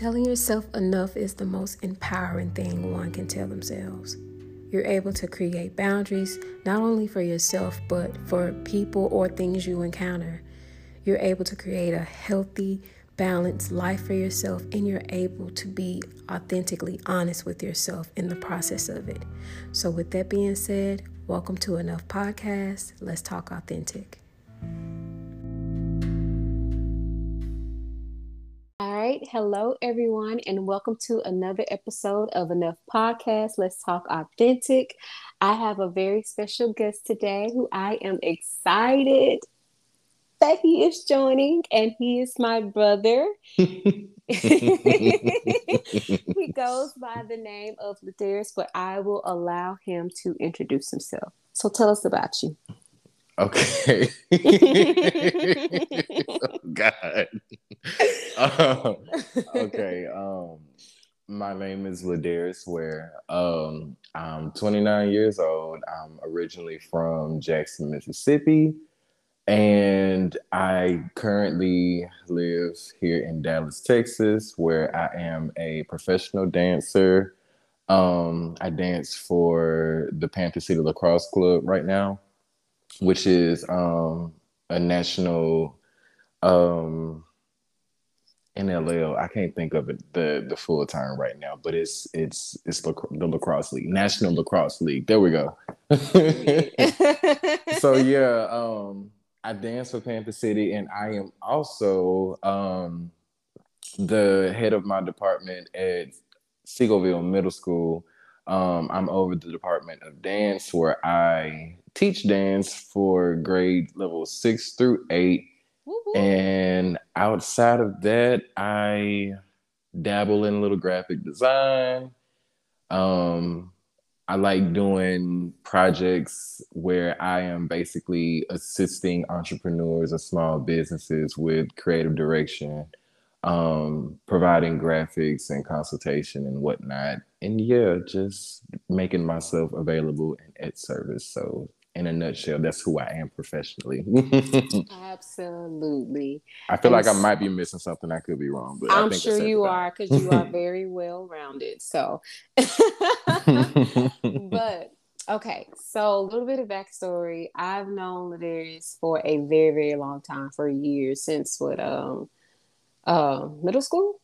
Telling yourself enough is the most empowering thing one can tell themselves. You're able to create boundaries not only for yourself, but for people or things you encounter. You're able to create a healthy, balanced life for yourself, and you're able to be authentically honest with yourself in the process of it. So, with that being said, welcome to Enough Podcast. Let's talk authentic. Hello, everyone, and welcome to another episode of Enough Podcast. Let's talk authentic. I have a very special guest today who I am excited that he is joining, and he is my brother. he goes by the name of LaDarris, but I will allow him to introduce himself. So tell us about you. Okay. oh, God. Uh, okay. Um, my name is LaDarris Ware. Um, I'm 29 years old. I'm originally from Jackson, Mississippi, and I currently live here in Dallas, Texas, where I am a professional dancer. Um, I dance for the Panther City Lacrosse Club right now which is um, a national um, NLL. I can't think of it the the full term right now, but it's it's it's the lacrosse league, National Lacrosse League. There we go. so yeah, um, I dance for Panther City, and I am also um, the head of my department at Seagoville Middle School. Um, I'm over the department of dance where I teach dance for grade level six through 8 And outside of that, I dabble in a little graphic design. Um, I like doing projects where I am basically assisting entrepreneurs or small businesses with creative direction, um, providing graphics and consultation and whatnot. And yeah, just making myself available and at service. So in a nutshell, that's who I am professionally. Absolutely. I feel and like I might be missing something. I could be wrong, but I'm sure you are because you are very well rounded. So, but okay, so a little bit of backstory. I've known LaDarris for a very, very long time, for years since what um uh middle school.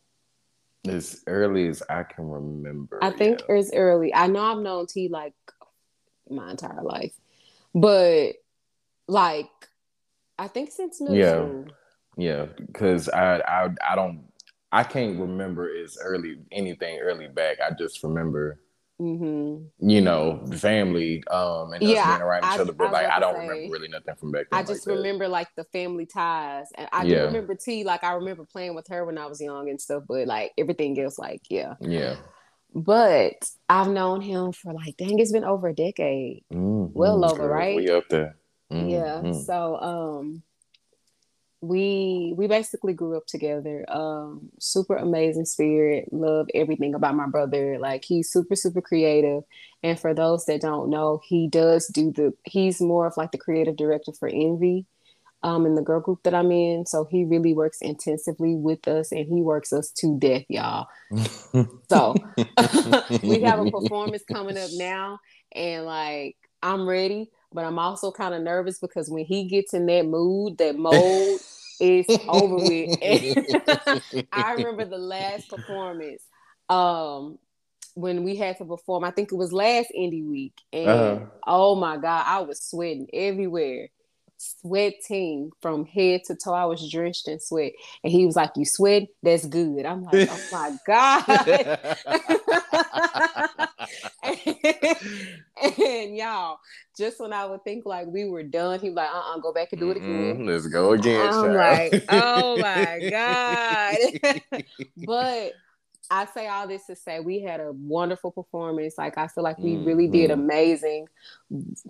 As early as I can remember. I think yeah. as early. I know I've known T like my entire life. But like, I think since middle yeah. school. Yeah, because I, I I don't I can't remember as early anything early back. I just remember Mm-hmm. you know, family, um, and yeah, us being around each other. But I like, I don't say, remember really nothing from back then. I just like remember like the family ties, and I yeah. do remember T. Like, I remember playing with her when I was young and stuff. But like everything else, like, yeah, yeah. But I've known him for like, dang, it's been over a decade. Mm-hmm. Well over, right? We up there. Mm-hmm. Yeah. So um we we basically grew up together. Um, super amazing spirit. Love everything about my brother. Like he's super, super creative. And for those that don't know, he does do the he's more of like the creative director for Envy um, in the girl group that I'm in. So he really works intensively with us and he works us to death, y'all. so we have a performance coming up now and like I'm ready, but I'm also kind of nervous because when he gets in that mood, that mode is over with. I remember the last performance um when we had to perform. I think it was last indie week, and uh-huh. oh my god, I was sweating everywhere sweating from head to toe. I was drenched in sweat. And he was like, You sweat? That's good. I'm like, Oh my God. and, and, y'all, just when I would think like we were done, he was like, uh uh go back and do it again. Mm-hmm. Let's go again. I'm child. like, Oh my God. but I say all this to say we had a wonderful performance. Like I feel like we mm-hmm. really did mm-hmm. amazing,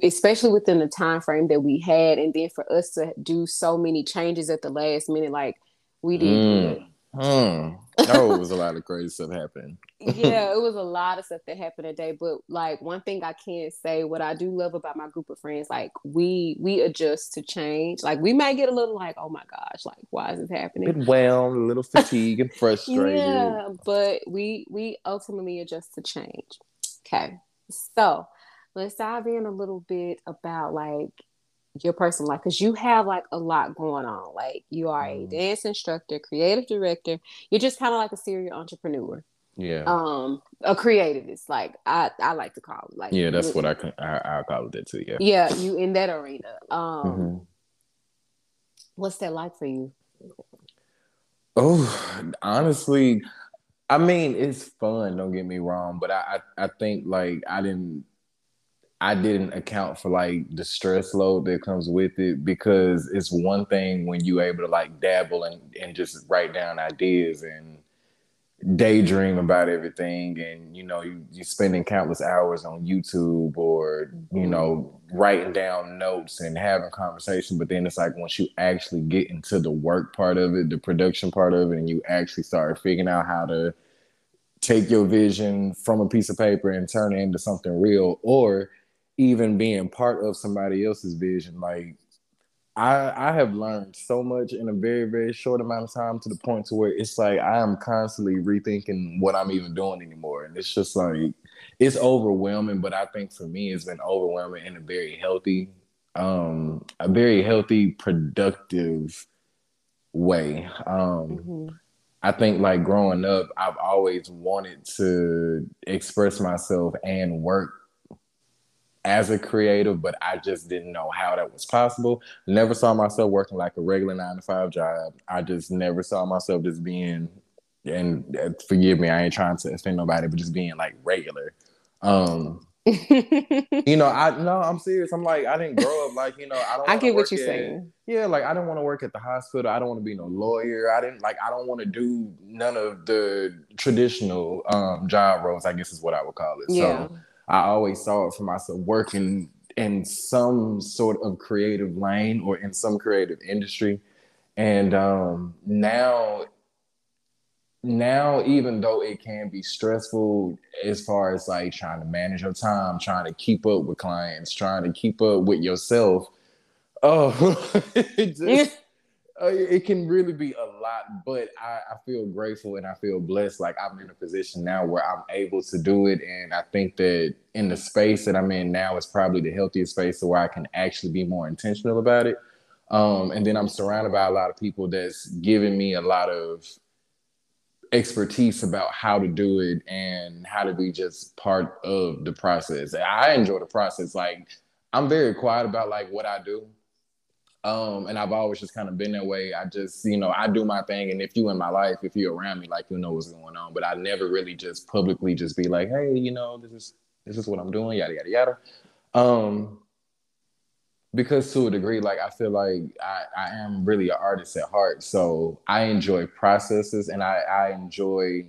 especially within the time frame that we had, and then for us to do so many changes at the last minute, like we did. Mm. Hmm. Oh, it was a lot of crazy stuff happening. yeah, it was a lot of stuff that happened today. But like one thing I can't say, what I do love about my group of friends, like we we adjust to change. Like we might get a little like, oh my gosh, like why is this happening? Bit well, a little fatigue and frustrated. yeah, but we we ultimately adjust to change. Okay, so let's dive in a little bit about like your personal life because you have like a lot going on. Like you are a mm. dance instructor, creative director. You're just kind of like a serial entrepreneur. Yeah. Um, a creativist, like I, I like to call it. Like yeah, that's what I can I, I call it that too. Yeah. Yeah, you in that arena. Um, mm-hmm. what's that like for you? Oh, honestly, I mean it's fun. Don't get me wrong, but I I, I think like I didn't I didn't account for like the stress load that comes with it because it's one thing when you're able to like dabble and, and just write down ideas and daydream about everything and you know you, you're spending countless hours on youtube or you mm-hmm. know writing down notes and having conversation but then it's like once you actually get into the work part of it the production part of it and you actually start figuring out how to take your vision from a piece of paper and turn it into something real or even being part of somebody else's vision. Like I I have learned so much in a very very short amount of time to the point to where it's like I am constantly rethinking what I'm even doing anymore, and it's just like it's overwhelming. But I think for me, it's been overwhelming in a very healthy, um, a very healthy, productive way. Um, mm-hmm. I think like growing up, I've always wanted to express myself and work as a creative, but I just didn't know how that was possible. Never saw myself working like a regular nine to five job. I just never saw myself just being, and uh, forgive me, I ain't trying to offend nobody, but just being like regular. Um, you know, I no, I'm serious. I'm like, I didn't grow up like, you know, I don't. I get what you're at, saying. Yeah, like I didn't want to work at the hospital. I don't want to be no lawyer. I didn't like. I don't want to do none of the traditional um, job roles. I guess is what I would call it. Yeah. So I always saw it for myself working in some sort of creative lane or in some creative industry. And um, now, now, even though it can be stressful as far as like trying to manage your time, trying to keep up with clients, trying to keep up with yourself, oh, it just, uh, it can really be a lot, but I, I, feel grateful and I feel blessed. Like I'm in a position now where I'm able to do it, and I think that in the space that I'm in now is probably the healthiest space where I can actually be more intentional about it. Um, and then I'm surrounded by a lot of people that's giving me a lot of expertise about how to do it and how to be just part of the process. I enjoy the process. Like I'm very quiet about like what I do. Um, and I've always just kind of been that way. I just, you know, I do my thing. And if you in my life, if you're around me, like you know what's going on. But I never really just publicly just be like, hey, you know, this is this is what I'm doing, yada yada yada. Um, because to a degree, like I feel like I, I am really an artist at heart. So I enjoy processes and I, I enjoy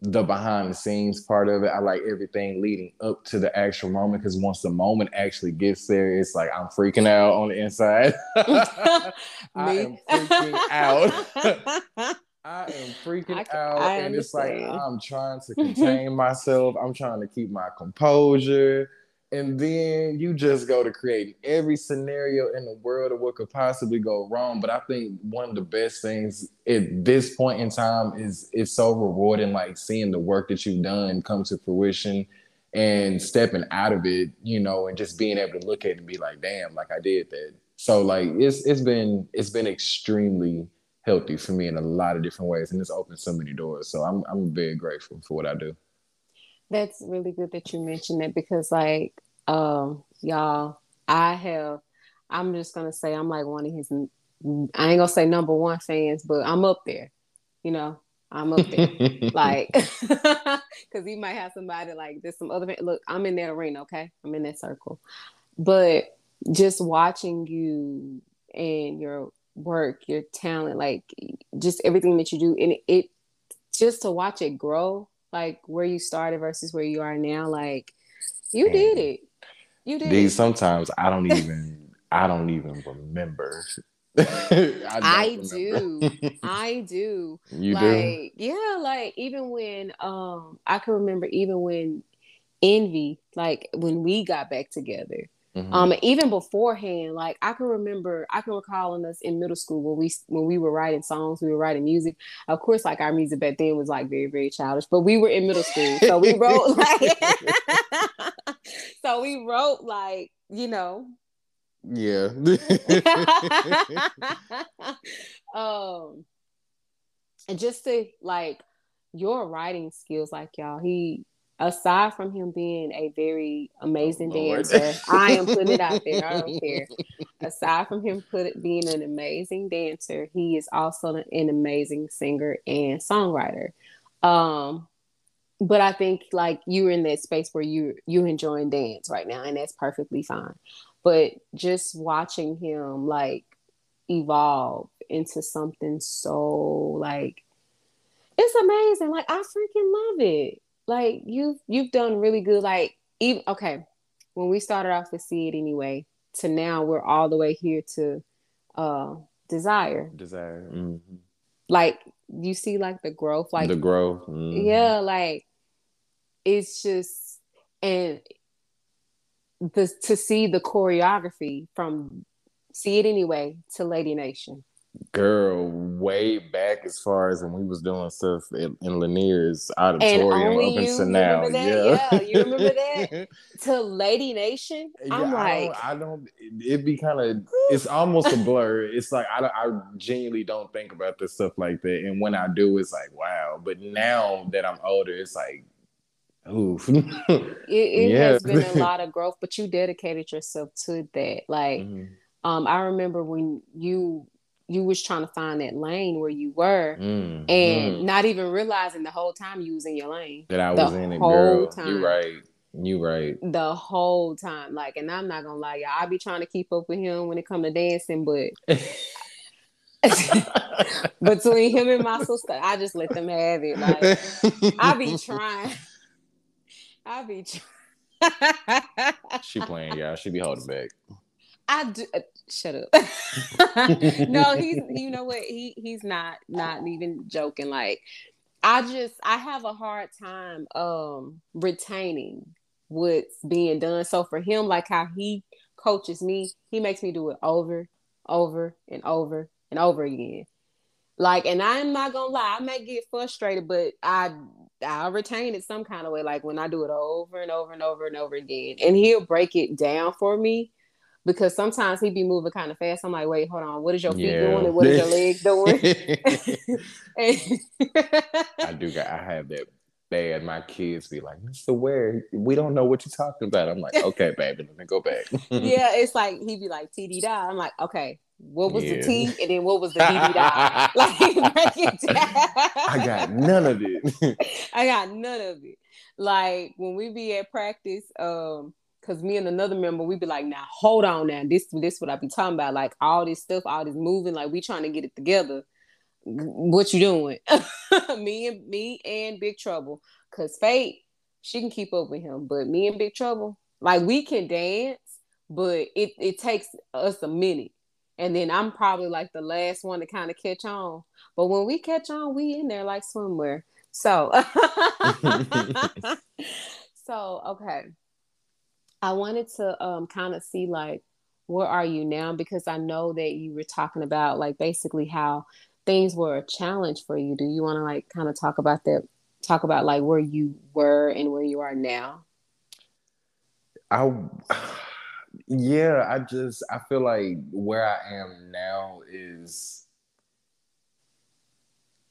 the behind the scenes part of it. I like everything leading up to the actual moment because once the moment actually gets there, it's like I'm freaking out on the inside. I am freaking out. I am freaking I, out. I and it's like I'm trying to contain myself. I'm trying to keep my composure and then you just go to creating every scenario in the world of what could possibly go wrong. But I think one of the best things at this point in time is it's so rewarding, like seeing the work that you've done come to fruition and stepping out of it, you know, and just being able to look at it and be like, damn, like I did that. So like it's it's been it's been extremely healthy for me in a lot of different ways, and it's opened so many doors. So I'm I'm very grateful for what I do. That's really good that you mentioned that because, like, um, y'all, I have. I'm just gonna say I'm like one of his. I ain't gonna say number one fans, but I'm up there. You know, I'm up there, like, because he might have somebody like there's some other. Look, I'm in that arena. Okay, I'm in that circle, but just watching you and your work, your talent, like just everything that you do, and it, it just to watch it grow like where you started versus where you are now like you did it you did these sometimes i don't even i don't even remember I, I do. I do. You like, do? Yeah, like even when um I can remember even when Envy, like when we got back together. Mm-hmm. Um, even beforehand, like I can remember, I can recall in us in middle school when we when we were writing songs, we were writing music. Of course, like our music back then was like very very childish, but we were in middle school, so we wrote like, so we wrote like you know, yeah. um, and just to like your writing skills, like y'all, he aside from him being a very amazing oh, dancer, I am putting it out there. I don't care. Aside from him put it, being an amazing dancer, he is also an amazing singer and songwriter. Um, but I think like you're in that space where you you enjoying dance right now, and that's perfectly fine. But just watching him like evolve into something so like it's amazing. Like I freaking love it like you've you've done really good. Like even okay, when we started off with see it anyway, to now we're all the way here to uh desire. Desire. Mm-hmm. Like you see like the growth, like the growth. Mm-hmm. Yeah, like it's just and the to see the choreography from see it anyway to Lady Nation girl way back as far as when we was doing stuff in, in Lanier's auditorium up until now. Yeah. yeah, you remember that to Lady Nation. Yeah, I'm I like, don't, I don't. It'd be kind of. It's almost a blur. It's like I, I genuinely don't think about this stuff like that, and when I do, it's like wow. But now that I'm older, it's like. Oof. it, it yeah. has been a lot of growth, but you dedicated yourself to that. Like, mm-hmm. um, I remember when you you was trying to find that lane where you were mm, and mm. not even realizing the whole time you was in your lane. That I was in it, girl. Time. You right. You right. The whole time. Like, and I'm not gonna lie, y'all. I be trying to keep up with him when it come to dancing, but between him and my sister, I just let them have it. Like I be trying. I be trying. she playing, y'all. She be holding back. I do. Shut up. no, he's. You know what? He he's not not even joking. Like, I just I have a hard time um retaining what's being done. So for him, like how he coaches me, he makes me do it over, over and over and over again. Like, and I'm not gonna lie, I may get frustrated, but I I retain it some kind of way. Like when I do it over and over and over and over again, and he'll break it down for me because sometimes he be moving kind of fast. I'm like, wait, hold on, what is your feet yeah. doing and what is your leg doing? I do got I have that bad. My kids be like, Mr. Ware, we don't know what you're talking about. I'm like, okay, baby, let me go back. yeah, it's like he'd be like TD da. I'm like, okay, what was yeah. the T and then what was the DD da? like break it down. I got none of it. I got none of it. Like when we be at practice, um, Cause me and another member, we'd be like, now hold on now. This this what I be talking about. Like all this stuff, all this moving, like we trying to get it together. What you doing? me and me and Big Trouble. Cause Fate, she can keep up with him. But me and Big Trouble, like we can dance, but it, it takes us a minute. And then I'm probably like the last one to kind of catch on. But when we catch on, we in there like swimwear. So so okay. I wanted to um, kind of see like where are you now because I know that you were talking about like basically how things were a challenge for you. Do you want to like kind of talk about that? Talk about like where you were and where you are now. I yeah, I just I feel like where I am now is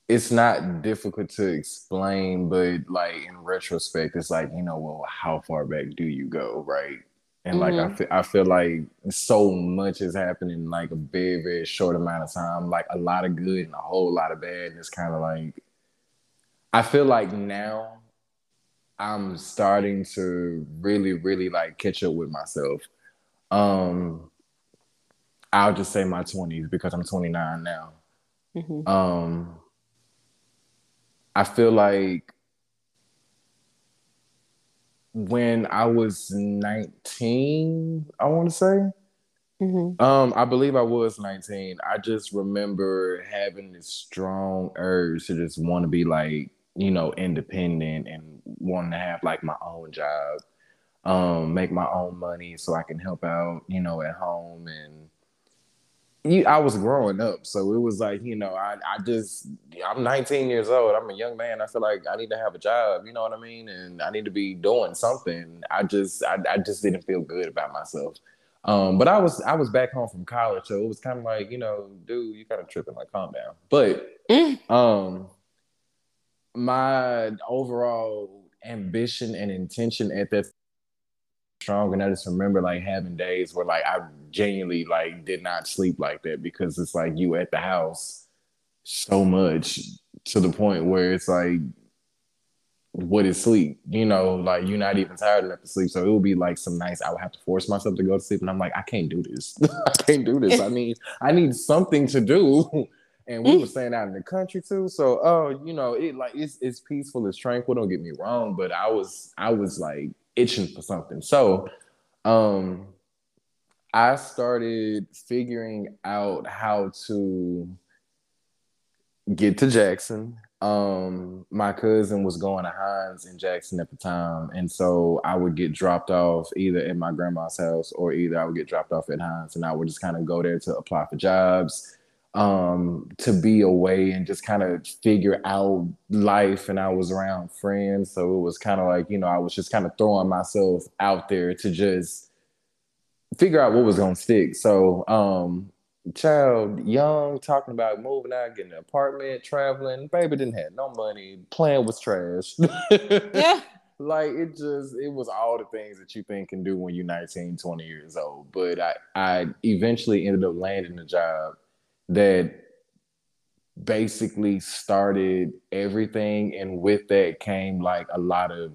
it's not difficult to explain, but like in retrospect, it's like you know, well, how far back do you go, right? And mm-hmm. like I mm-hmm. feel, I feel like so much is happening in like a very very short amount of time, like a lot of good and a whole lot of bad. And it's kind of like I feel like now I'm starting to really really like catch up with myself. Um, I'll just say my 20s because I'm 29 now. Mm-hmm. Um I feel like when I was 19, I want to say, Mm-hmm. Um, I believe I was 19. I just remember having this strong urge to just want to be like, you know, independent and wanting to have like my own job, um, make my own money so I can help out, you know, at home and you, I was growing up, so it was like you know, I I just I'm 19 years old. I'm a young man. I feel like I need to have a job. You know what I mean? And I need to be doing something. I just I, I just didn't feel good about myself. Um, but I was I was back home from college, so it was kind of like you know, dude, you kind of tripping. Like, calm down. But mm. um, my overall ambition and intention at that strong and I just remember like having days where like I genuinely like did not sleep like that because it's like you at the house so much to the point where it's like what is sleep? You know, like you're not even tired enough to sleep. So it would be like some nights I would have to force myself to go to sleep. And I'm like, I can't do this. I can't do this. I need I need something to do. And we were staying out in the country too. So oh, you know, it like it's it's peaceful, it's tranquil, don't get me wrong. But I was I was like itching for something. So um I started figuring out how to get to Jackson. Um, my cousin was going to Hinds in Jackson at the time, and so I would get dropped off either at my grandma's house or either I would get dropped off at Hinds, and I would just kind of go there to apply for jobs, um, to be away and just kind of figure out life. And I was around friends, so it was kind of like you know I was just kind of throwing myself out there to just figure out what was gonna stick. So um child, young, talking about moving out, getting an apartment, traveling. Baby didn't have no money. Plan was trash. yeah. Like it just it was all the things that you think can do when you're 19, 20 years old. But I I eventually ended up landing a job that basically started everything and with that came like a lot of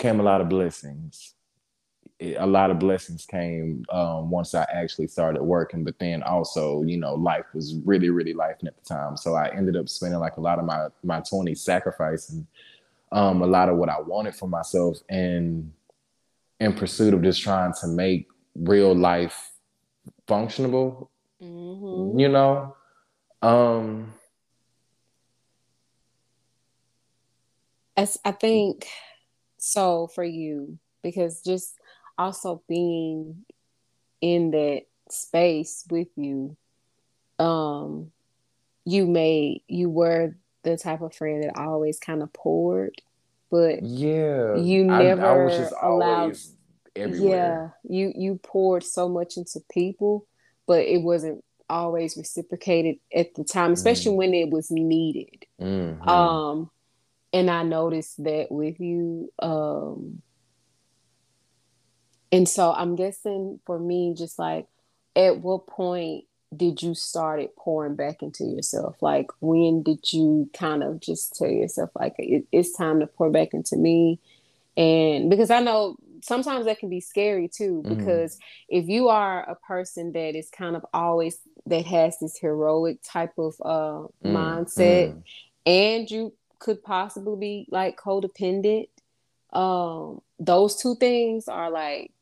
came a lot of blessings. a lot of blessings came um, once I actually started working, but then also, you know, life was really, really life at the time. So I ended up spending like a lot of my my 20s sacrificing um, a lot of what I wanted for myself and in pursuit of just trying to make real life functionable. Mm-hmm. You know, um, as I think so for you because just also being in that space with you um you made you were the type of friend that always kind of poured but yeah you never I, I was just allowed everywhere. yeah you you poured so much into people but it wasn't always reciprocated at the time especially mm. when it was needed mm-hmm. um and I noticed that with you. Um, and so I'm guessing for me, just like at what point did you start it pouring back into yourself? Like when did you kind of just tell yourself like it, it's time to pour back into me? And because I know sometimes that can be scary too, mm-hmm. because mm-hmm. if you are a person that is kind of always that has this heroic type of uh, mm-hmm. mindset, mm. and you could possibly be like codependent. Um, those two things are like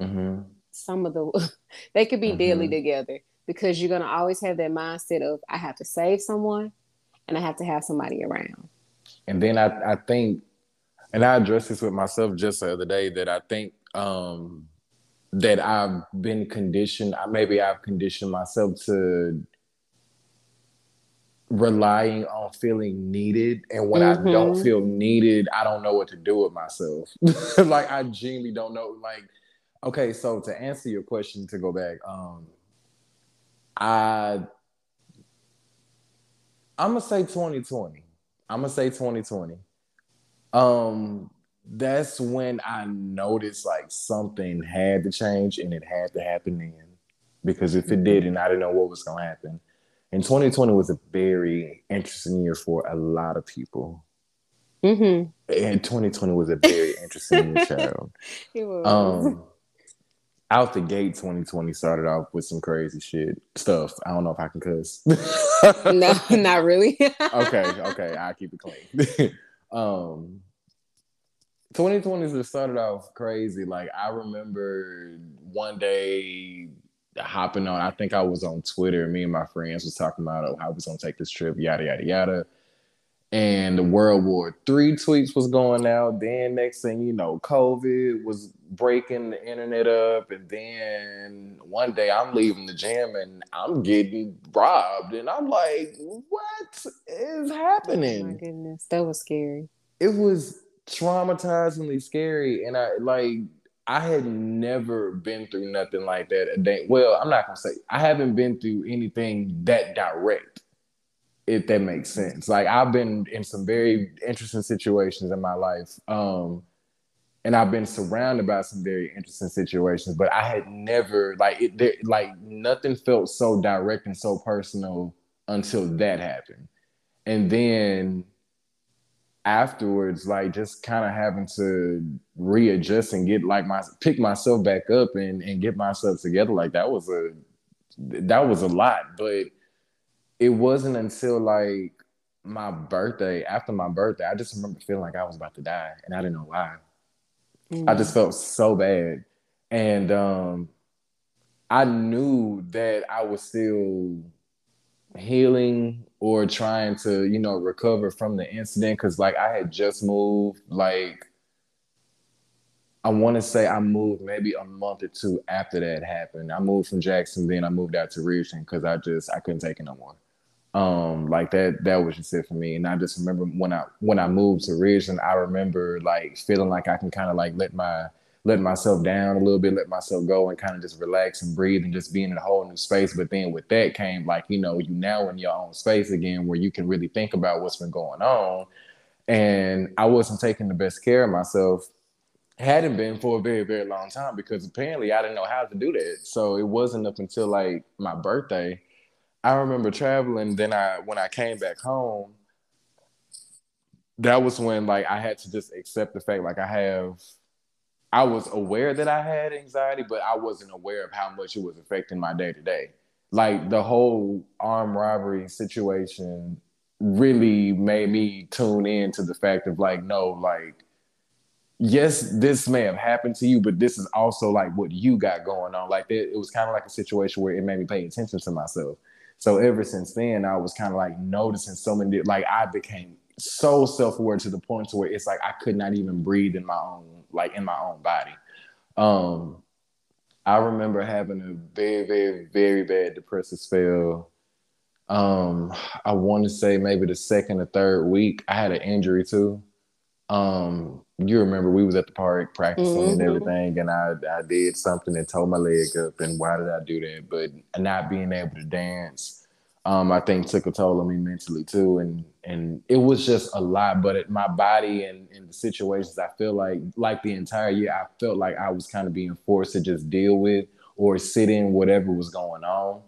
mm-hmm. some of the they could be mm-hmm. deadly together because you're gonna always have that mindset of I have to save someone and I have to have somebody around. And then I, I think and I addressed this with myself just the other day that I think um that I've been conditioned, maybe I've conditioned myself to relying on feeling needed and when mm-hmm. i don't mm-hmm. feel needed i don't know what to do with myself like i genuinely don't know like okay so to answer your question to go back um i i'm gonna say 2020 i'm gonna say 2020 um that's when i noticed like something had to change and it had to happen then because if it mm-hmm. didn't i didn't know what was gonna happen and 2020 was a very interesting year for a lot of people. Mm-hmm. And 2020 was a very interesting year, child. It was. Um, out the gate, 2020 started off with some crazy shit stuff. I don't know if I can cuss. no, not really. okay, okay, I keep it clean. um, 2020s just started off crazy. Like I remember one day hopping on. I think I was on Twitter. Me and my friends was talking about oh, how I was gonna take this trip, yada yada yada. And the World War Three tweets was going out. Then next thing you know, COVID was breaking the internet up. And then one day I'm leaving the gym and I'm getting robbed, and I'm like, "What is happening?" Oh my goodness, that was scary. It was traumatizingly scary, and I like I had never been through nothing like that a day. Well, I'm not gonna say I haven't been through anything that direct, if that makes sense. Like I've been in some very interesting situations in my life. Um, and I've been surrounded by some very interesting situations, but I had never like it there, like nothing felt so direct and so personal until that happened. And then afterwards, like just kind of having to readjust and get like my pick myself back up and and get myself together. Like that was a that was a lot, but it wasn't until like my birthday. After my birthday, I just remember feeling like I was about to die, and I didn't know why. Mm-hmm. I just felt so bad, and um, I knew that I was still healing or trying to you know recover from the incident because like i had just moved like i want to say i moved maybe a month or two after that happened. I moved from jackson then i moved out to ridgeland because i just i couldn't take it no more. Um like that that was just it for me. And i just remember when i when i moved to ridgeland i remember like feeling like i can kind of like let my letting myself down a little bit, let myself go and kind of just relax and breathe and just be in a whole new space. But then with that came like, you know, you now in your own space again where you can really think about what's been going on. And I wasn't taking the best care of myself, hadn't been for a very, very long time because apparently I didn't know how to do that. So it wasn't up until like my birthday. I remember traveling, then I when I came back home, that was when like I had to just accept the fact like I have I was aware that I had anxiety, but I wasn't aware of how much it was affecting my day to day. Like the whole armed robbery situation really made me tune in to the fact of like, no, like, yes, this may have happened to you, but this is also like what you got going on. Like it, it was kind of like a situation where it made me pay attention to myself. So ever since then, I was kind of like noticing so many, like I became so self-aware to the point to where it's like I could not even breathe in my own like in my own body. Um, I remember having a very, very, very bad depressive spell. Um, I want to say maybe the second or third week. I had an injury too. Um, you remember we was at the park practicing mm-hmm. and everything, and I I did something and tore my leg up. And why did I do that? But not being able to dance um, I think took a toll on me mentally too. And and it was just a lot. But it, my body and, and the situations, I feel like like the entire year, I felt like I was kind of being forced to just deal with or sit in whatever was going on.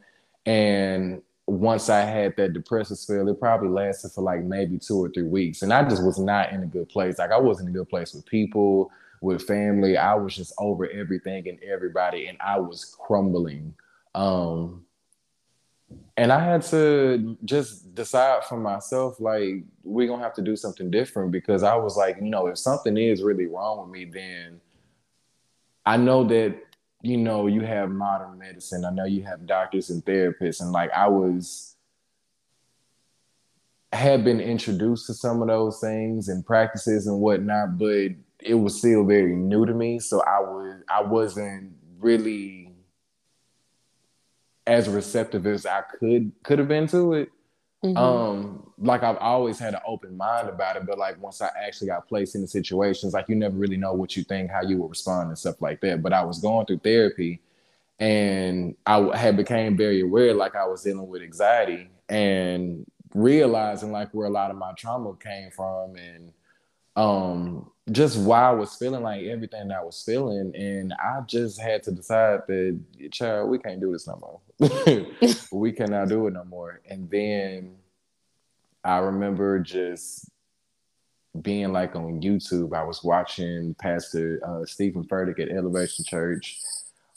And once I had that depressive spell, it probably lasted for like maybe two or three weeks. And I just was not in a good place. Like I wasn't in a good place with people, with family. I was just over everything and everybody, and I was crumbling. Um, and I had to just decide for myself, like, we're gonna have to do something different because I was like, you know, if something is really wrong with me, then I know that, you know, you have modern medicine. I know you have doctors and therapists. And like I was had been introduced to some of those things and practices and whatnot, but it was still very new to me. So I was I wasn't really as receptive as I could could have been to it. Mm-hmm. Um, like I've always had an open mind about it, but like once I actually got placed in the situations, like you never really know what you think, how you will respond, and stuff like that. But I was going through therapy, and I had became very aware, like I was dealing with anxiety and realizing like where a lot of my trauma came from, and um just why I was feeling like everything I was feeling, and I just had to decide that, child, we can't do this no more. we cannot do it no more. And then I remember just being like on YouTube. I was watching Pastor uh, Steven Furtick at Elevation Church,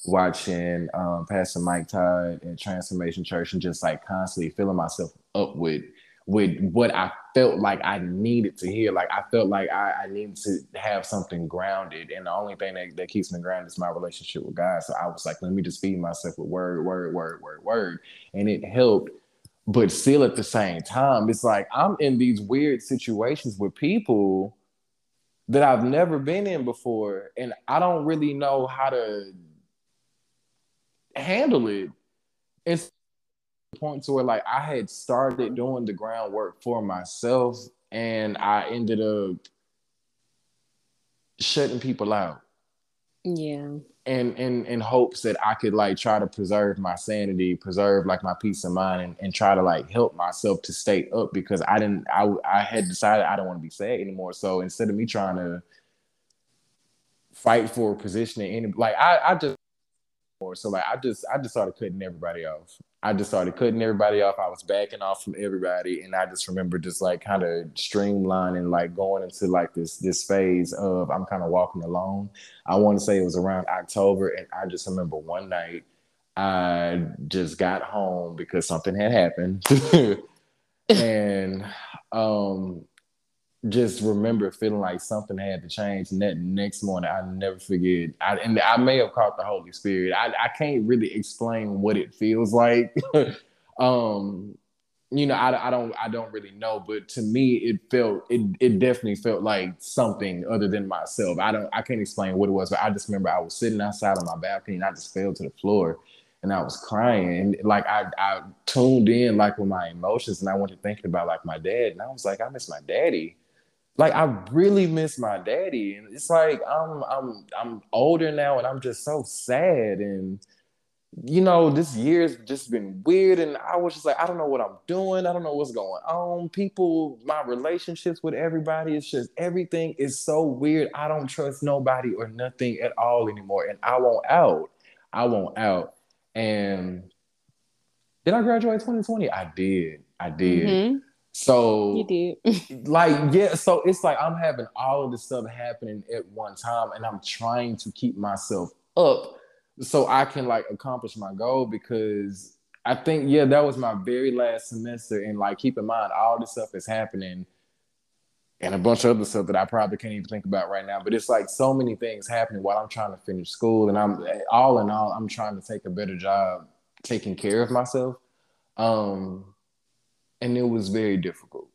watching um, Pastor Mike Todd at Transformation Church, and just like constantly filling myself up with with what I felt like I needed to hear. Like I felt like I, I needed to have something grounded. And the only thing that, that keeps me grounded is my relationship with God. So I was like, let me just feed myself with word, word, word, word, word. And it helped. But still at the same time, it's like I'm in these weird situations with people that I've never been in before. And I don't really know how to handle it. It's point to where like I had started doing the groundwork for myself and I ended up shutting people out. Yeah. And in in hopes that I could like try to preserve my sanity, preserve like my peace of mind and, and try to like help myself to stay up because I didn't I I had decided I don't want to be sad anymore. So instead of me trying to fight for a position in any like I, I just so like I just I just started cutting everybody off. I just started cutting everybody off. I was backing off from everybody, and I just remember just like kind of streamlining, like going into like this this phase of I'm kind of walking alone. I want to say it was around October, and I just remember one night I just got home because something had happened, and um just remember feeling like something had to change. And that next morning, I never forget. I, and I may have caught the Holy Spirit. I, I can't really explain what it feels like. um, you know, I, I don't I don't really know, but to me, it felt it it definitely felt like something other than myself. I don't I can't explain what it was, but I just remember I was sitting outside on my balcony and I just fell to the floor and I was crying. And like I I tuned in like with my emotions and I went to thinking about like my dad and I was like, I miss my daddy like I really miss my daddy, and it's like I'm I'm I'm older now, and I'm just so sad, and you know this year's just been weird, and I was just like I don't know what I'm doing, I don't know what's going on. People, my relationships with everybody, it's just everything is so weird. I don't trust nobody or nothing at all anymore, and I want out. I want out, and did I graduate 2020? I did. I did. Mm-hmm. So you did. like, yeah, so it's like I'm having all of this stuff happening at one time and I'm trying to keep myself up so I can like accomplish my goal because I think, yeah, that was my very last semester. And like keep in mind all this stuff is happening and a bunch of other stuff that I probably can't even think about right now. But it's like so many things happening while I'm trying to finish school. And I'm all in all, I'm trying to take a better job taking care of myself. Um, and it was very difficult.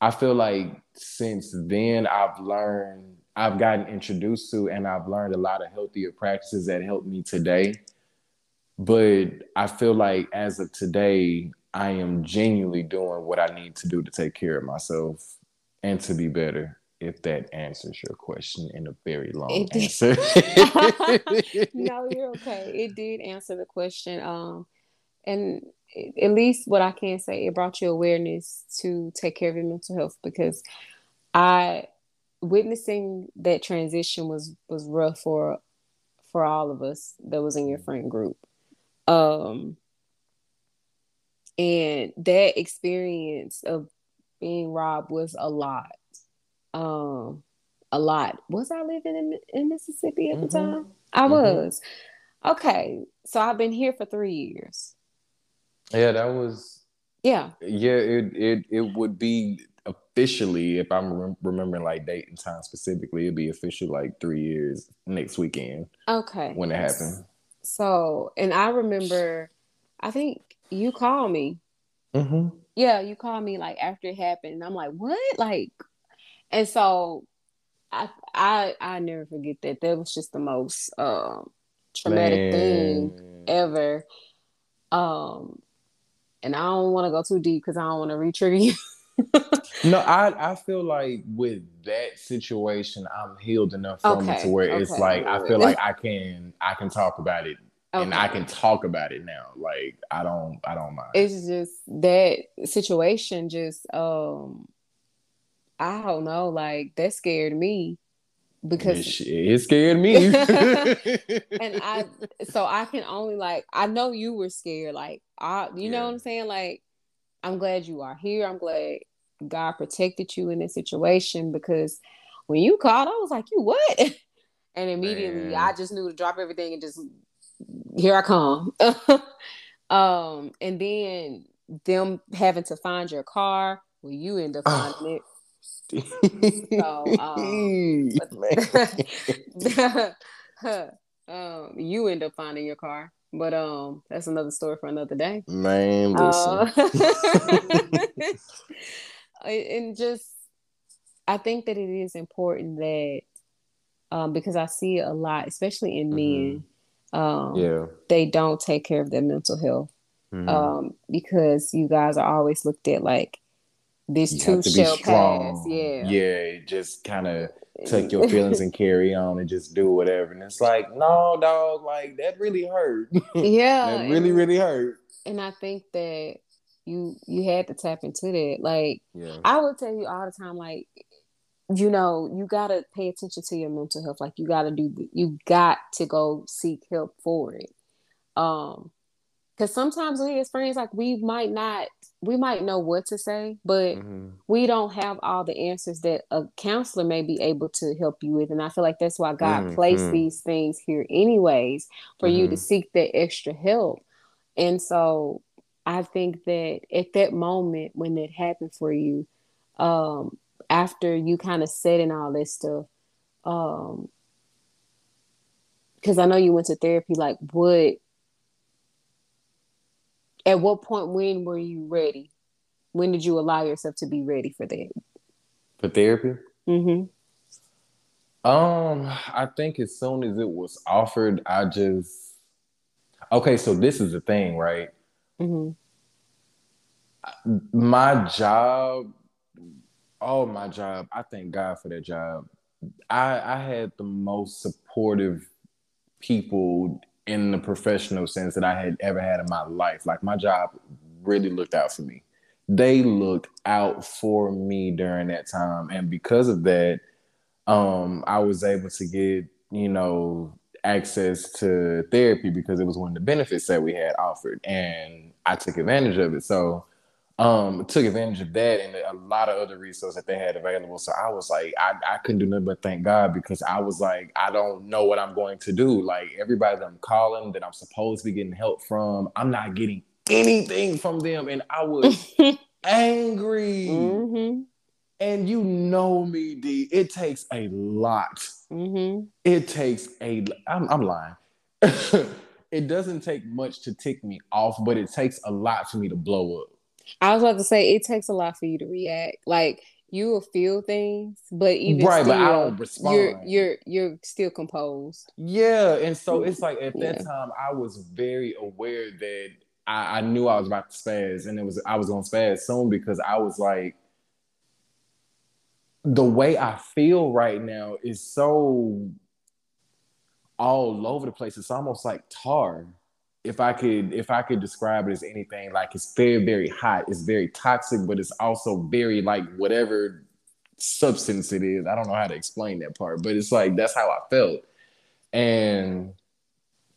I feel like since then I've learned, I've gotten introduced to, and I've learned a lot of healthier practices that help me today. But I feel like as of today, I am genuinely doing what I need to do to take care of myself and to be better. If that answers your question in a very long answer. no, you're okay. It did answer the question. Um, and at least what I can say, it brought you awareness to take care of your mental health because I witnessing that transition was was rough for for all of us that was in your friend group. Um and that experience of being robbed was a lot. Um a lot. Was I living in, in Mississippi at mm-hmm. the time? I mm-hmm. was. Okay, so I've been here for three years. Yeah, that was. Yeah. Yeah, it it it would be officially, if I'm re- remembering like date and time specifically, it'd be official like three years next weekend. Okay. When it happened. So, and I remember, I think you called me. Mm-hmm. Yeah, you called me like after it happened. And I'm like, what? Like, and so I I I never forget that. That was just the most um, traumatic Man. thing ever. Um, and I don't want to go too deep because I don't want to re-trigger you. no, I I feel like with that situation, I'm healed enough from okay, it to where okay. it's like I feel like I can I can talk about it okay. and I can talk about it now. Like I don't I don't mind. It's just that situation just um I don't know, like that scared me because it scared me. and I so I can only like I know you were scared. Like I you yeah. know what I'm saying? Like I'm glad you are here. I'm glad God protected you in this situation because when you called, I was like, you what? And immediately Man. I just knew to drop everything and just here I come. um, and then them having to find your car, well, you end up finding it. so, um, um, you end up finding your car. But um, that's another story for another day. Man, uh, and just, I think that it is important that, um, because I see a lot, especially in mm-hmm. men, um, yeah, they don't take care of their mental health, mm-hmm. um, because you guys are always looked at like this too shall pass. Yeah, yeah, just kind of take your feelings and carry on and just do whatever. And it's like, no, dog, like that really hurt. Yeah. that really, and, really hurt. And I think that you you had to tap into that. Like yeah. I would tell you all the time, like, you know, you gotta pay attention to your mental health. Like you gotta do you got to go seek help for it. Um because sometimes we as friends, like we might not we might know what to say, but mm-hmm. we don't have all the answers that a counselor may be able to help you with. And I feel like that's why God mm-hmm. placed these things here, anyways, for mm-hmm. you to mm-hmm. seek that extra help. And so I think that at that moment when that happened for you, um, after you kind of said and all this stuff, um, because I know you went to therapy, like what at what point when were you ready? When did you allow yourself to be ready for that? For therapy? Mm-hmm. Um, I think as soon as it was offered, I just okay. So this is the thing, right? Mm-hmm. My job, oh my job. I thank God for that job. I I had the most supportive people in the professional sense that I had ever had in my life. Like my job really looked out for me. They looked out for me during that time. And because of that, um, I was able to get, you know, access to therapy because it was one of the benefits that we had offered. And I took advantage of it. So um, took advantage of that and a lot of other resources that they had available. So I was like, I, I couldn't do nothing but thank God because I was like, I don't know what I'm going to do. Like everybody that I'm calling that I'm supposed to be getting help from, I'm not getting anything from them. And I was angry. Mm-hmm. And you know me, D. It takes a lot. Mm-hmm. It takes a. I'm, I'm lying. it doesn't take much to tick me off, but it takes a lot for me to blow up. I was about to say it takes a lot for you to react. Like you will feel things, but even right, still, but I don't respond. You're you're you're still composed. Yeah, and so it's like at that yeah. time I was very aware that I, I, knew I was about to spaz, and it was I was gonna spaz soon because I was like, the way I feel right now is so all over the place. It's almost like tar if I could if I could describe it as anything, like it's very very hot, it's very toxic, but it's also very like whatever substance it is. I don't know how to explain that part, but it's like that's how I felt, and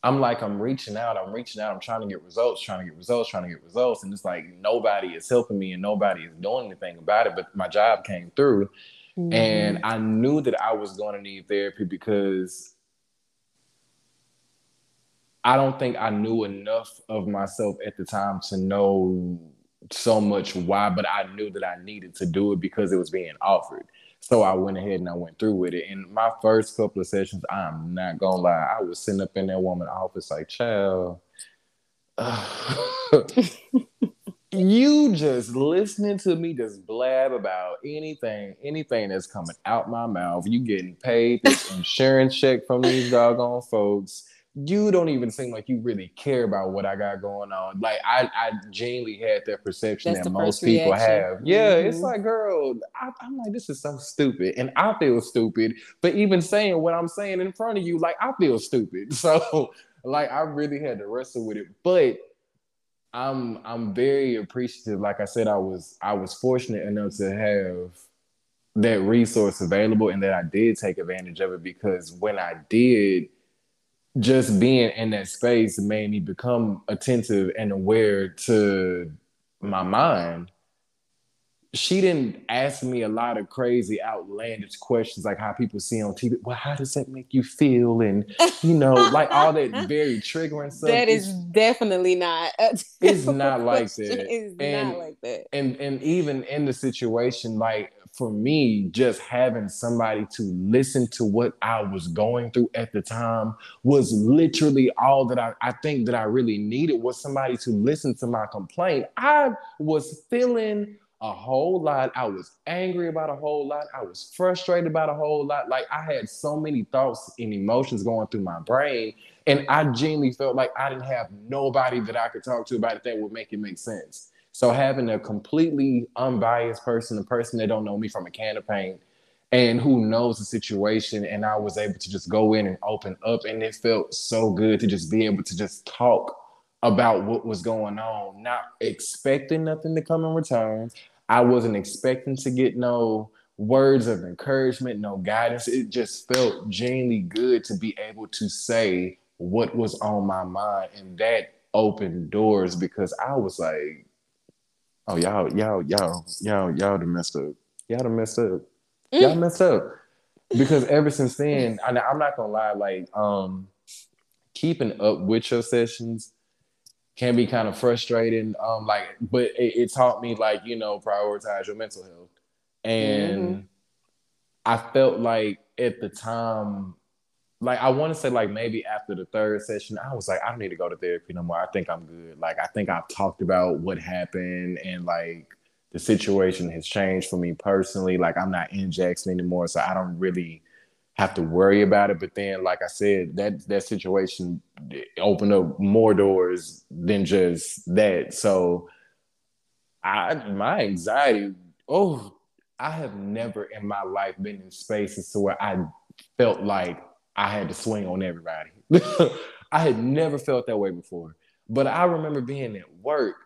I'm like I'm reaching out, I'm reaching out, I'm trying to get results, trying to get results, trying to get results, and it's like nobody is helping me and nobody is doing anything about it. But my job came through, mm-hmm. and I knew that I was going to need therapy because I don't think I knew enough of myself at the time to know so much why, but I knew that I needed to do it because it was being offered. So I went ahead and I went through with it. And my first couple of sessions, I'm not gonna lie, I was sitting up in that woman's office like, child, uh, you just listening to me just blab about anything, anything that's coming out my mouth. You getting paid this insurance check from these doggone folks you don't even seem like you really care about what I got going on. Like I, I genuinely had that perception That's that most people reaction. have. Yeah, mm-hmm. it's like, girl, I, am like, this is so stupid, and I feel stupid. But even saying what I'm saying in front of you, like I feel stupid. So, like, I really had to wrestle with it. But I'm, I'm very appreciative. Like I said, I was, I was fortunate enough to have that resource available, and that I did take advantage of it because when I did just being in that space made me become attentive and aware to my mind she didn't ask me a lot of crazy outlandish questions like how people see on TV. Well, how does that make you feel? And you know, like all that very triggering stuff. That is definitely not. It's not like that. It's and, not like that. And and even in the situation, like for me, just having somebody to listen to what I was going through at the time was literally all that I, I think that I really needed was somebody to listen to my complaint. I was feeling a whole lot. I was angry about a whole lot. I was frustrated about a whole lot. Like I had so many thoughts and emotions going through my brain. And I genuinely felt like I didn't have nobody that I could talk to about it that would make it make sense. So having a completely unbiased person, a person that don't know me from a can of paint, and who knows the situation, and I was able to just go in and open up, and it felt so good to just be able to just talk about what was going on, not expecting nothing to come in return. I wasn't expecting to get no words of encouragement, no guidance. It just felt genuinely good to be able to say what was on my mind. And that opened doors because I was like, oh, y'all, y'all, y'all, y'all, y'all done messed up. Y'all done messed up. Mm. Y'all messed up. Because ever since then, I, I'm not gonna lie, like, um, keeping up with your sessions can be kind of frustrating. Um, like, but it, it, taught me like you know prioritize your mental health, and mm-hmm. I felt like at the time, like I want to say like maybe after the third session, I was like I don't need to go to therapy no more. I think I'm good. Like I think I've talked about what happened and like the situation has changed for me personally. Like I'm not in Jackson anymore, so I don't really have to worry about it. But then, like I said, that that situation opened up more doors than just that. So, I my anxiety. Oh, I have never in my life been in spaces to where I felt like I had to swing on everybody. I had never felt that way before. But I remember being at work,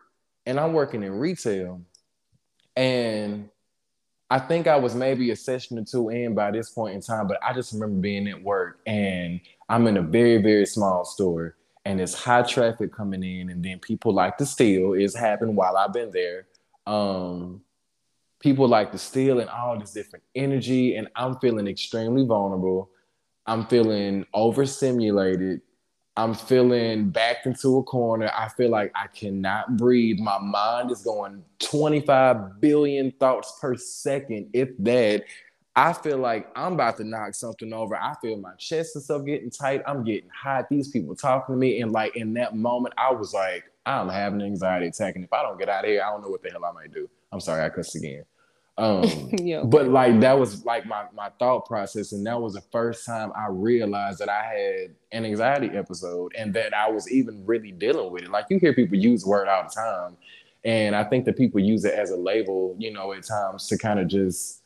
and I'm working in retail, and I think I was maybe a session or two in by this point in time, but I just remember being at work and I'm in a very, very small store and it's high traffic coming in, and then people like to steal. It's happened while I've been there. Um, people like to steal and all this different energy, and I'm feeling extremely vulnerable. I'm feeling overstimulated. I'm feeling backed into a corner. I feel like I cannot breathe. My mind is going 25 billion thoughts per second, if that. I feel like I'm about to knock something over. I feel my chest and stuff getting tight. I'm getting hot. These people talking to me. And like in that moment, I was like, I'm having an anxiety attack. And if I don't get out of here, I don't know what the hell I might do. I'm sorry, I cussed again. Um. But like that was like my my thought process, and that was the first time I realized that I had an anxiety episode, and that I was even really dealing with it. Like you hear people use the word all the time, and I think that people use it as a label, you know, at times to kind of just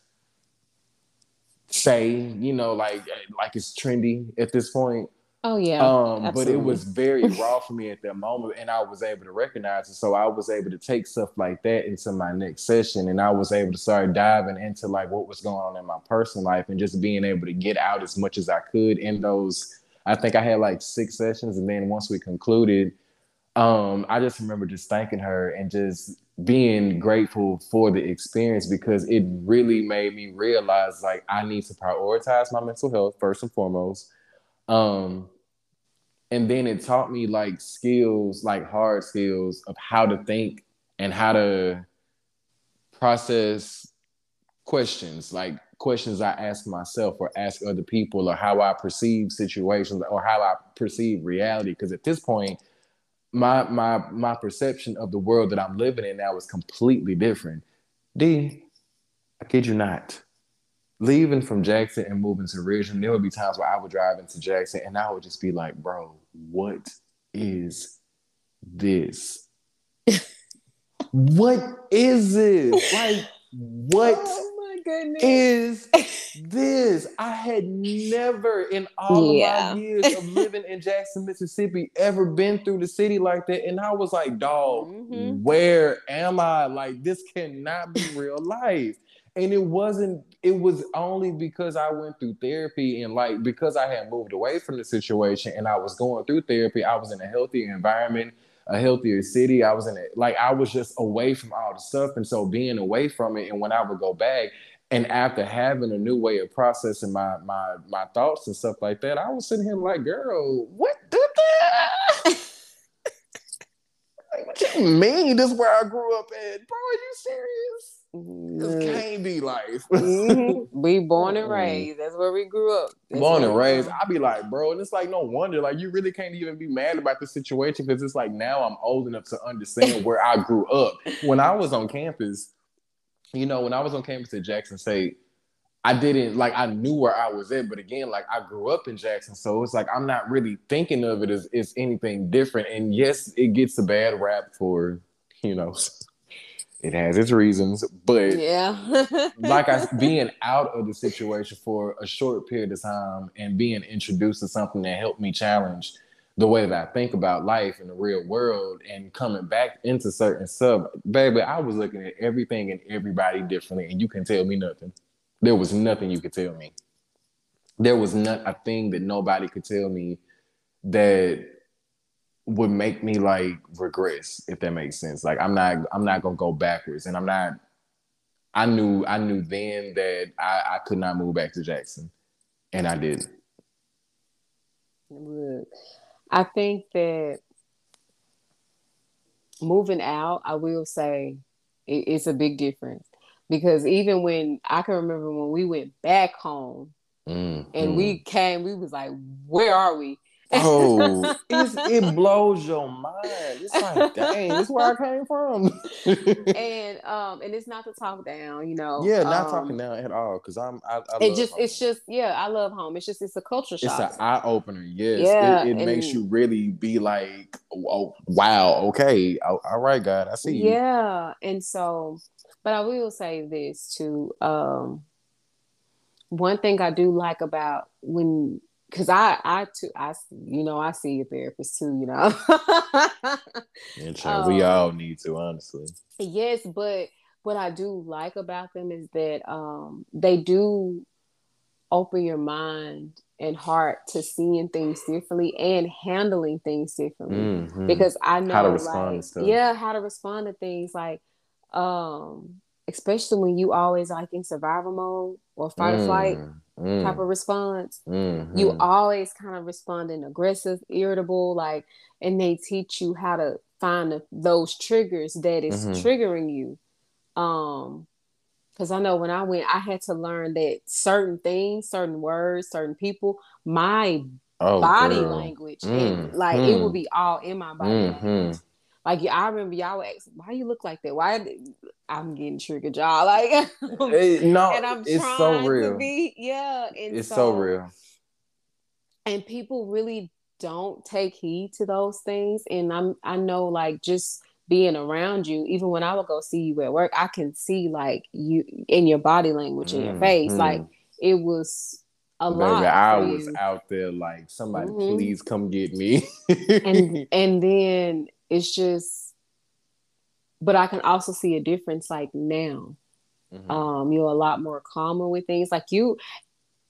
say, you know, like like it's trendy at this point. Oh yeah. Um, but it was very raw for me at that moment, and I was able to recognize it. So I was able to take stuff like that into my next session, and I was able to start diving into like what was going on in my personal life, and just being able to get out as much as I could in those. I think I had like six sessions, and then once we concluded, um, I just remember just thanking her and just being grateful for the experience because it really made me realize like I need to prioritize my mental health first and foremost. Um, and then it taught me like skills like hard skills of how to think and how to process questions like questions i ask myself or ask other people or how i perceive situations or how i perceive reality. Because at this point my my my perception of the world that i'm living in now is completely different. D i kid you not leaving from Jackson and moving to Richmond, there would be times where I would drive into Jackson and I would just be like, bro, what is this? what is this? Like, what oh is this? I had never in all yeah. of my years of living in Jackson, Mississippi, ever been through the city like that. And I was like, dog, mm-hmm. where am I? Like, this cannot be real life and it wasn't it was only because i went through therapy and like because i had moved away from the situation and i was going through therapy i was in a healthy environment a healthier city. I was in it like I was just away from all the stuff, and so being away from it, and when I would go back, and after having a new way of processing my my my thoughts and stuff like that, I was sitting here like, girl, what did that? like, what you mean? This is where I grew up at, bro? Are you serious? This can't be life. mm-hmm. We born and raised. That's where we grew up. That's born and raised. I'd be like, bro, and it's like no wonder. Like you really can't even be mad about the situation because it's like now I'm old enough to understand where I grew up. When I was on campus, you know, when I was on campus at Jackson State, I didn't like I knew where I was at, but again, like I grew up in Jackson, so it's like I'm not really thinking of it as, as anything different. And yes, it gets a bad rap for, you know, it has its reasons, but yeah, like I being out of the situation for a short period of time and being introduced to something that helped me challenge the way that I think about life in the real world and coming back into certain sub, baby, I was looking at everything and everybody differently, and you can tell me nothing. There was nothing you could tell me. There was not a thing that nobody could tell me that would make me like regress if that makes sense. Like i'm not i'm not gonna go backwards and i'm not i knew i knew then that i i could not move back to jackson and i did i think that moving out i will say it, it's a big difference because even when i can remember when we went back home mm, and mm. we came we was like where are we Oh, it blows your mind. It's like, dang, this is where I came from. and um, and it's not to talk down, you know. Yeah, not um, talking down at all. Cause I'm, I, I it just, home. it's just, yeah, I love home. It's just, it's a culture shock. It's an eye opener. Yes, yeah, it, it and, makes you really be like, oh, wow, okay, all right, God, I see you. Yeah, and so, but I will say this too. Um, one thing I do like about when because I I too I you know I see a therapist too you know. um, we all need to honestly. Yes, but what I do like about them is that um, they do open your mind and heart to seeing things differently and handling things differently mm-hmm. because I know how to respond like, yeah how to respond to things like um especially when you always like in survival mode or fight mm. or flight mm. type of response. Mm-hmm. You always kind of responding aggressive, irritable, like, and they teach you how to find the, those triggers that is mm-hmm. triggering you. Um, because I know when I went, I had to learn that certain things, certain words, certain people, my oh, body girl. language, and like it would mm-hmm. be all in my body mm-hmm. language. Like I remember y'all ask, why you look like that? Why I'm getting triggered, y'all? Like it, no, and I'm it's trying so real. to be, yeah. And it's so, so real. And people really don't take heed to those things. And I'm I know like just being around you, even when I would go see you at work, I can see like you in your body language in your face. Mm-hmm. Like it was a Baby, lot. I was you. out there like somebody mm-hmm. please come get me. and and then it's just but I can also see a difference like now. Mm-hmm. Um, you're a lot more calmer with things. Like you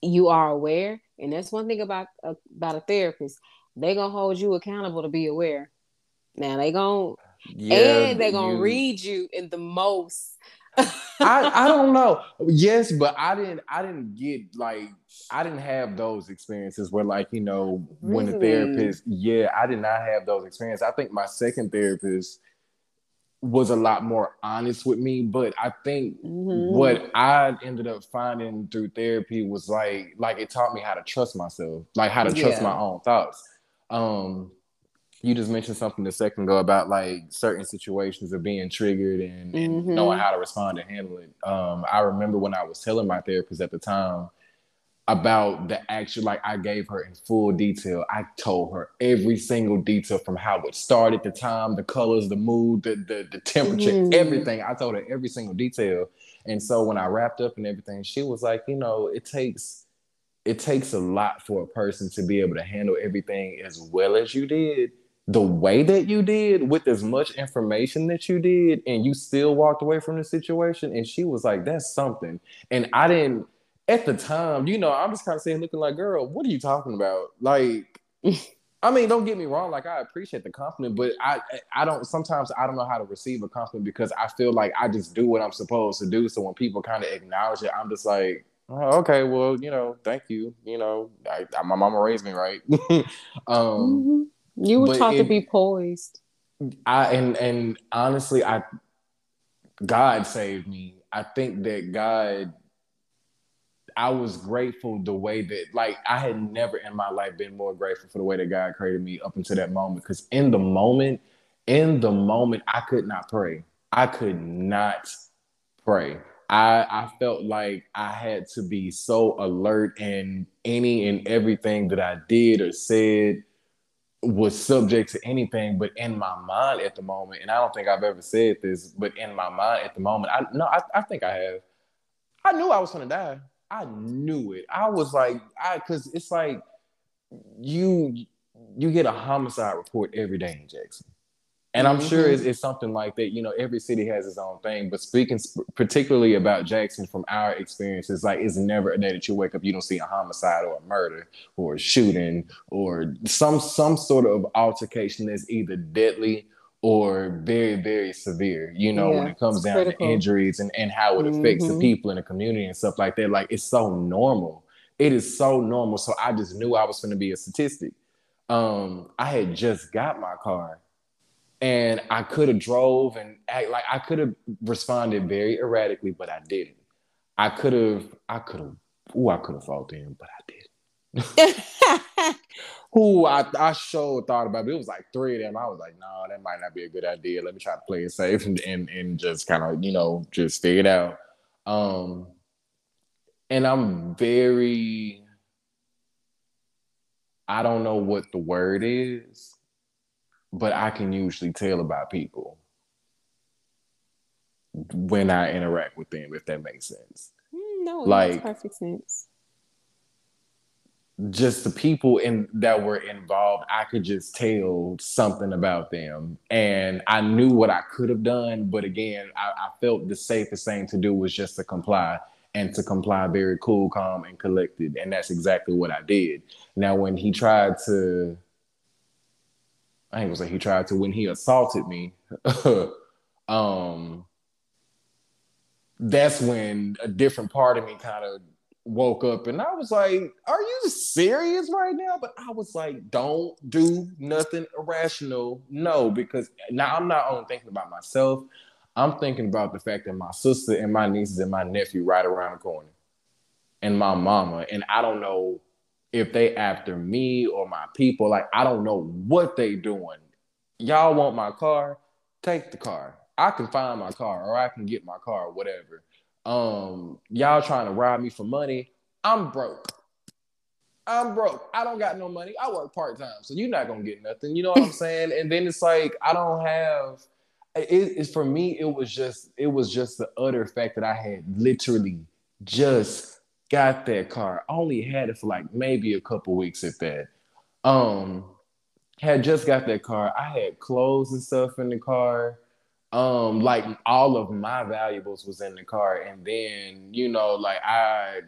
you are aware, and that's one thing about uh, about a therapist. They gonna hold you accountable to be aware. Now they gonna yeah, and they gonna you... read you in the most I, I don't know. Yes, but I didn't I didn't get like I didn't have those experiences where like, you know, really? when the therapist, yeah, I did not have those experiences. I think my second therapist was a lot more honest with me, but I think mm-hmm. what I ended up finding through therapy was like like it taught me how to trust myself, like how to trust yeah. my own thoughts. Um you just mentioned something a second ago about like certain situations of being triggered and, and mm-hmm. knowing how to respond and handle it. Um, I remember when I was telling my therapist at the time about the actual, like I gave her in full detail. I told her every single detail from how it started, the time, the colors, the mood, the the, the temperature, mm-hmm. everything. I told her every single detail. And so when I wrapped up and everything, she was like, you know, it takes it takes a lot for a person to be able to handle everything as well as you did the way that you did with as much information that you did and you still walked away from the situation and she was like that's something and i didn't at the time you know i'm just kind of saying looking like girl what are you talking about like I mean, don't get me wrong. Like I appreciate the compliment, but I I don't. Sometimes I don't know how to receive a compliment because I feel like I just do what I'm supposed to do. So when people kind of acknowledge it, I'm just like, oh, okay, well, you know, thank you. You know, I, I, my mama raised me right. um, mm-hmm. You were taught it, to be poised. I and and honestly, I God saved me. I think that God I was grateful the way that like I had never in my life been more grateful for the way that God created me up until that moment. Because in the moment, in the moment, I could not pray. I could not pray. I I felt like I had to be so alert and any and everything that I did or said was subject to anything but in my mind at the moment and i don't think i've ever said this but in my mind at the moment i no i, I think i have i knew i was going to die I knew it. I was like, I because it's like you you get a homicide report every day in Jackson. And I'm mm-hmm. sure it's, it's, something like that. You know, every city has its own thing. But speaking sp- particularly about Jackson from our experiences, like it's never a day that you wake up you don't see a homicide or a murder or a shooting or some some sort of altercation that's either deadly or very very severe you know yeah, when it comes down critical. to injuries and, and how it affects mm-hmm. the people in the community and stuff like that like it's so normal. It is so normal. So i just knew i was going to be a statistic. Um i had just got my car and i could have drove and act like i could have responded very erratically but i didn't. I could have i could have oh i could have fought him but i didn't who I, I sure thought about, but it was like three of them. I was like, no, that might not be a good idea. Let me try to play it safe and and, and just kind of, you know, just figure it out. Um, and I'm very I don't know what the word is, but I can usually tell about people when I interact with them, if that makes sense. Mm, no, like perfect sense just the people in that were involved, I could just tell something about them. And I knew what I could have done, but again, I, I, felt the safest thing to do was just to comply and to comply very cool, calm, and collected. And that's exactly what I did. Now, when he tried to, I think gonna say he tried to, when he assaulted me, um, that's when a different part of me kind of woke up and I was like, Are you serious right now? But I was like, Don't do nothing irrational. No, because now I'm not only thinking about myself, I'm thinking about the fact that my sister and my nieces and my nephew right around the corner and my mama. And I don't know if they after me or my people. Like, I don't know what they doing. Y'all want my car? Take the car. I can find my car or I can get my car, whatever um, y'all trying to rob me for money. I'm broke. I'm broke. I don't got no money. I work part time, so you're not gonna get nothing. You know what I'm saying? And then it's like I don't have. It, it's for me. It was just. It was just the utter fact that I had literally just got that car. I only had it for like maybe a couple weeks at that. Um, had just got that car. I had clothes and stuff in the car um like all of my valuables was in the car and then you know like i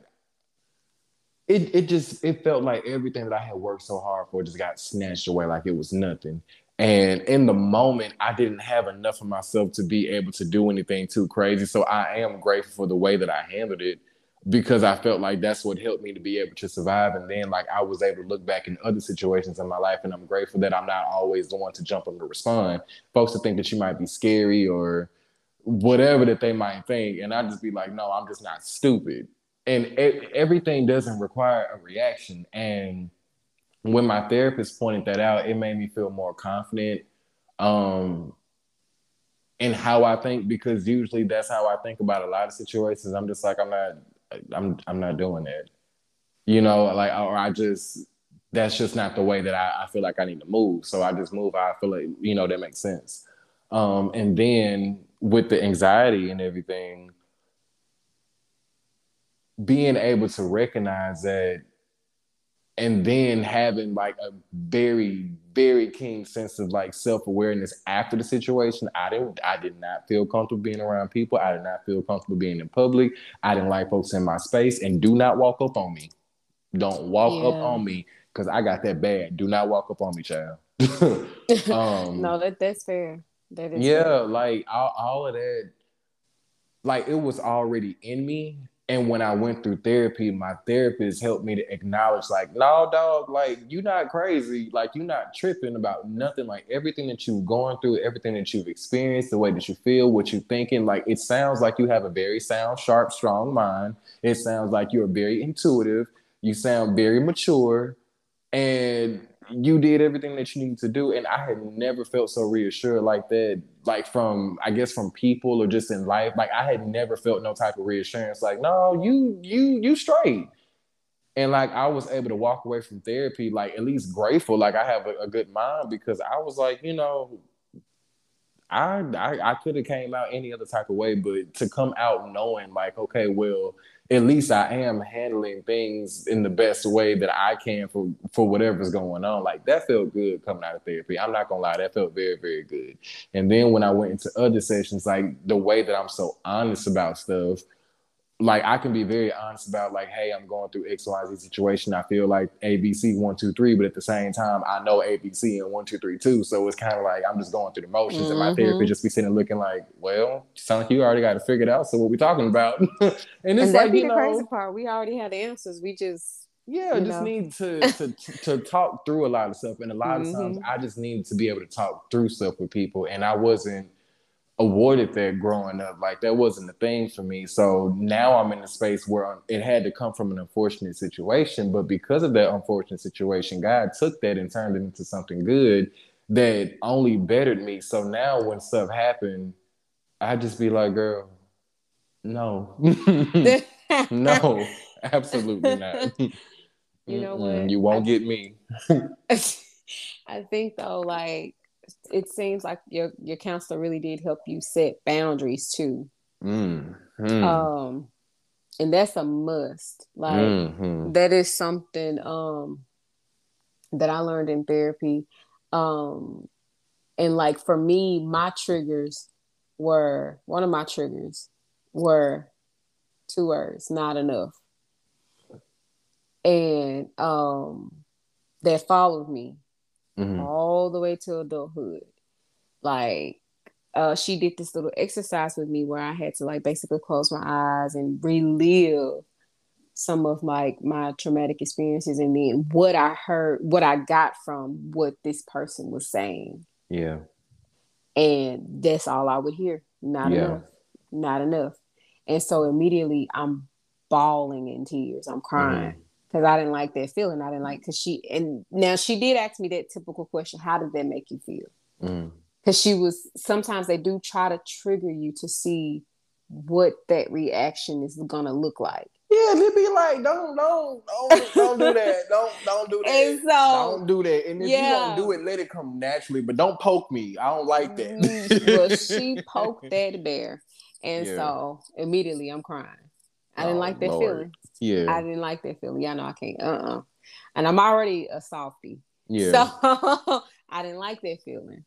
it, it just it felt like everything that i had worked so hard for just got snatched away like it was nothing. And in the moment i didn't have enough of myself to be able to do anything too crazy. So i am grateful for the way that i handled it because I felt like that's what helped me to be able to survive. And then like I was able to look back in other situations in my life and I'm grateful that I'm not always the one to jump up and respond. Folks to think that you might be scary or whatever that they might think. And I just be like, no, I'm just not stupid. And it, everything doesn't require a reaction. And when my therapist pointed that out, it made me feel more confident um, in how I think because usually that's how I think about a lot of situations. I'm just like, I'm not I'm I'm not doing it. You know, like or I just that's just not the way that I, I feel like I need to move. So I just move I feel like, you know, that makes sense. Um, and then with the anxiety and everything, being able to recognize that and then having like a very very keen sense of like self-awareness after the situation i didn't i did not feel comfortable being around people i did not feel comfortable being in public i didn't like folks in my space and do not walk up on me don't walk yeah. up on me because I got that bad. Do not walk up on me, child. um, no, that that's fair. That is yeah, fair. like all, all of that, like it was already in me. And when I went through therapy, my therapist helped me to acknowledge, like, no, dog, like you're not crazy, like you're not tripping about nothing. Like everything that you've gone through, everything that you've experienced, the way that you feel, what you're thinking, like it sounds like you have a very sound, sharp, strong mind. It sounds like you're very intuitive. You sound very mature, and you did everything that you needed to do and i had never felt so reassured like that like from i guess from people or just in life. Like i had never felt no type of reassurance like no you you you straight. And like i was able to walk away from therapy like at least grateful like i have a, a good mind because i was like you know I I, I could have came out any other type of way, but to come out knowing like, okay, well, at least I am handling things in the best way that I can for for whatever's going on. Like that felt good coming out of therapy. I'm not gonna lie, that felt very very good. And then when I went into other sessions, like the way that I'm so honest about stuff, like I can be very honest about like, hey, I'm going through X, Y, Z situation. I feel like ABC one, two, three, but at the same time, I know ABC and one, two, three, two. So it's kind of like I'm just going through the motions, mm-hmm. and my therapist mm-hmm. just be sitting looking like, well, sound like you already got it figured out. So what we talking about? and it's and like you the know, crazy part. We already had the answers. We just yeah, just know. need to, to to talk through a lot of stuff, and a lot mm-hmm. of times I just need to be able to talk through stuff with people, and I wasn't awarded that growing up. Like that wasn't a thing for me. So now I'm in a space where it had to come from an unfortunate situation. But because of that unfortunate situation, God took that and turned it into something good that only bettered me. So now when stuff happened, I just be like, girl, no. no, absolutely not. You know what? You won't I, get me. I think though, like it seems like your your counselor really did help you set boundaries too. Mm-hmm. Um, and that's a must. Like mm-hmm. that is something um that I learned in therapy. Um, and like for me, my triggers were one of my triggers were two words, not enough. And um that followed me mm-hmm. all the way to adulthood. Like uh, she did this little exercise with me where I had to like basically close my eyes and relive some of my my traumatic experiences and then what I heard, what I got from what this person was saying. Yeah. And that's all I would hear. Not yeah. enough. Not enough. And so immediately I'm bawling in tears. I'm crying. Mm-hmm because I didn't like that feeling. I didn't like because she and now she did ask me that typical question: How did that make you feel? Because mm. she was sometimes they do try to trigger you to see what that reaction is gonna look like. Yeah, they be like, don't, don't, don't, don't do that. Don't, don't do that. And so, don't do that. And if yeah. you don't do it, let it come naturally. But don't poke me. I don't like that. Mm, well, she poked that bear, and yeah. so immediately I'm crying. I didn't oh, like that Lord. feeling. Yeah. I didn't like that feeling. Yeah, I know I can't. Uh uh-uh. uh And I'm already a softie. Yeah. So I didn't like that feeling.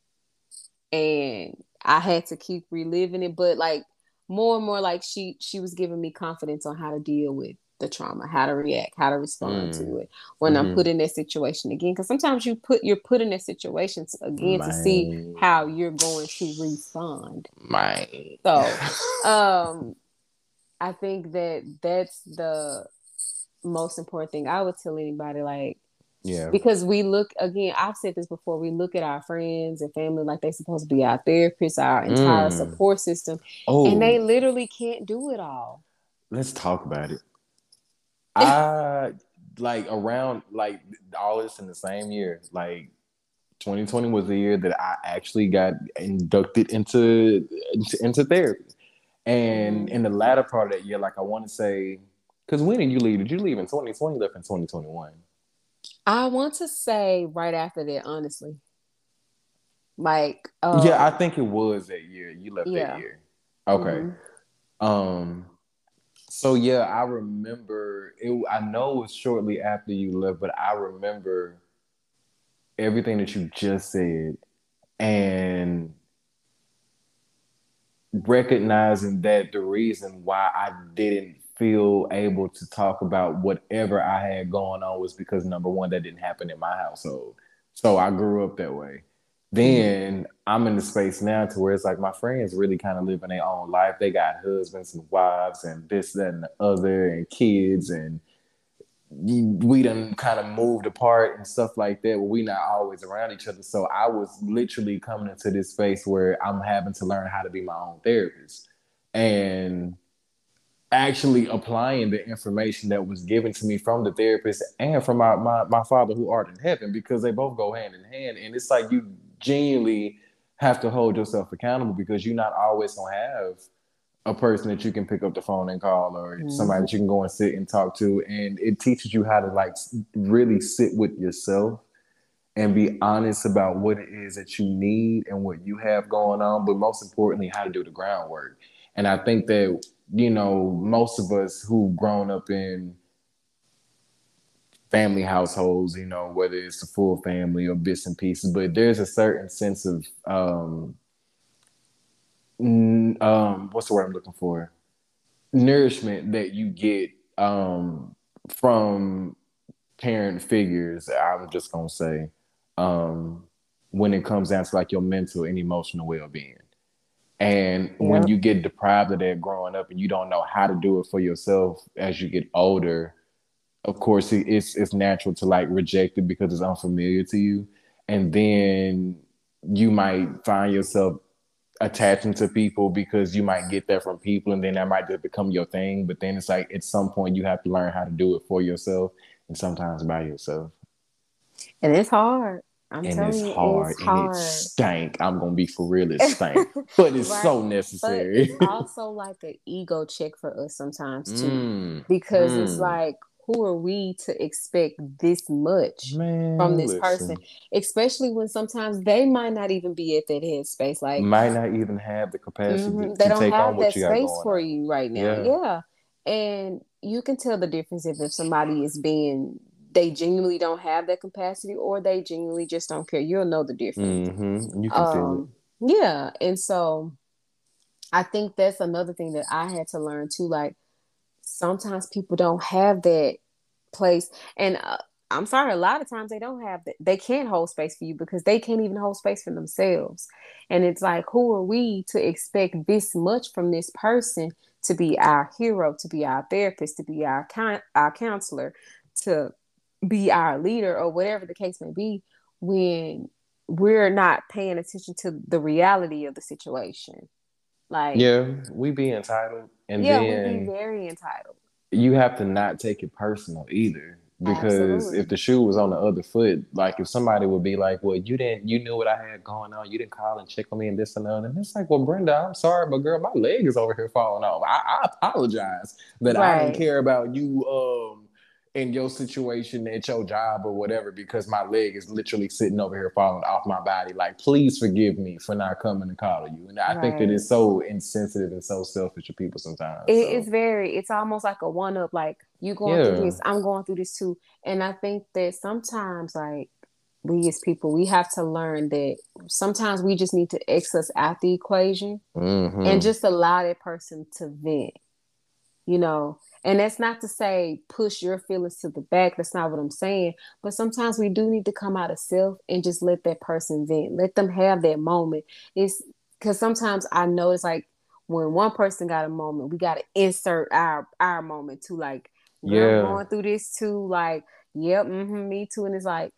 And I had to keep reliving it. But like more and more like she she was giving me confidence on how to deal with the trauma, how to react, how to respond mm. to it when mm-hmm. I'm put in that situation again. Because sometimes you put you're put in that situation again to see how you're going to respond. My so um I think that that's the most important thing I would tell anybody. Like, yeah, because we look again. I've said this before. We look at our friends and family like they're supposed to be our therapists, our entire mm. support system, oh. and they literally can't do it all. Let's talk about it. I like around like all this in the same year. Like 2020 was the year that I actually got inducted into into, into therapy. And mm-hmm. in the latter part of that year, like I want to say, because when did you leave? Did you leave in 2020? Left in 2021? I want to say right after that, honestly. Like, um, yeah, I think it was that year. You left yeah. that year. Okay. Mm-hmm. Um. So yeah, I remember it. I know it was shortly after you left, but I remember everything that you just said, and recognizing that the reason why I didn't feel able to talk about whatever I had going on was because number one, that didn't happen in my household. So I grew up that way. Mm-hmm. Then I'm in the space now to where it's like my friends really kind of living their own life. They got husbands and wives and this, that, and the other, and kids, and we done kind of moved apart and stuff like that. Where we not always around each other. So I was literally coming into this space where I'm having to learn how to be my own therapist. And actually applying the information that was given to me from the therapist and from my, my, my father who art in heaven because they both go hand in hand and it's like you genuinely have to hold yourself accountable because you're not always gonna have a person that you can pick up the phone and call or mm-hmm. somebody that you can go and sit and talk to and it teaches you how to like really sit with yourself and be honest about what it is that you need and what you have going on but most importantly how to do the groundwork and i think that you know, most of us who've grown up in family households, you know, whether it's the full family or bits and pieces, but there's a certain sense of um, um what's the word I'm looking for? Nourishment that you get um from parent figures, I'm just gonna say, um, when it comes down to like your mental and emotional well being. And when you get deprived of that growing up and you don't know how to do it for yourself as you get older, of course it's it's natural to like reject it because it's unfamiliar to you. And then you might find yourself attaching to people because you might get that from people and then that might just become your thing. But then it's like at some point you have to learn how to do it for yourself and sometimes by yourself. And it's hard. I'm and it's you, hard it's and hard. it stank. I'm gonna be for real, it stank, but it's right. so necessary. But it's also like an ego check for us sometimes too, mm. because mm. it's like, who are we to expect this much Man, from this listen. person? Especially when sometimes they might not even be at that headspace, like might not even have the capacity mm-hmm. they don't have that space for you right now. Yeah. yeah, and you can tell the difference if, if somebody is being they genuinely don't have that capacity or they genuinely just don't care. You'll know the difference. Mm-hmm. You can um, feel it. Yeah. And so I think that's another thing that I had to learn too. Like sometimes people don't have that place. And uh, I'm sorry, a lot of times they don't have that. They can't hold space for you because they can't even hold space for themselves. And it's like, who are we to expect this much from this person to be our hero, to be our therapist, to be our, our counselor, to be our leader or whatever the case may be when we're not paying attention to the reality of the situation. Like yeah, we be entitled, and yeah, we be very entitled. You have to not take it personal either, because Absolutely. if the shoe was on the other foot, like if somebody would be like, "Well, you didn't, you knew what I had going on, you didn't call and check on me and this and that," and it's like, "Well, Brenda, I'm sorry, but girl, my leg is over here falling off. I, I apologize that right. I don't care about you." Um, in your situation at your job or whatever because my leg is literally sitting over here falling off my body. Like, please forgive me for not coming to call you. And I right. think that it's so insensitive and so selfish of people sometimes. It, so. It's very, it's almost like a one up, like you going yeah. through this, I'm going through this too. And I think that sometimes like we as people, we have to learn that sometimes we just need to X us out the equation mm-hmm. and just allow that person to vent. You know, and that's not to say push your feelings to the back. That's not what I'm saying. But sometimes we do need to come out of self and just let that person vent. Let them have that moment. It's because sometimes I know it's like when one person got a moment, we got to insert our our moment to like, yeah, going through this too. Like, yep, mm-hmm, me too. And it's like,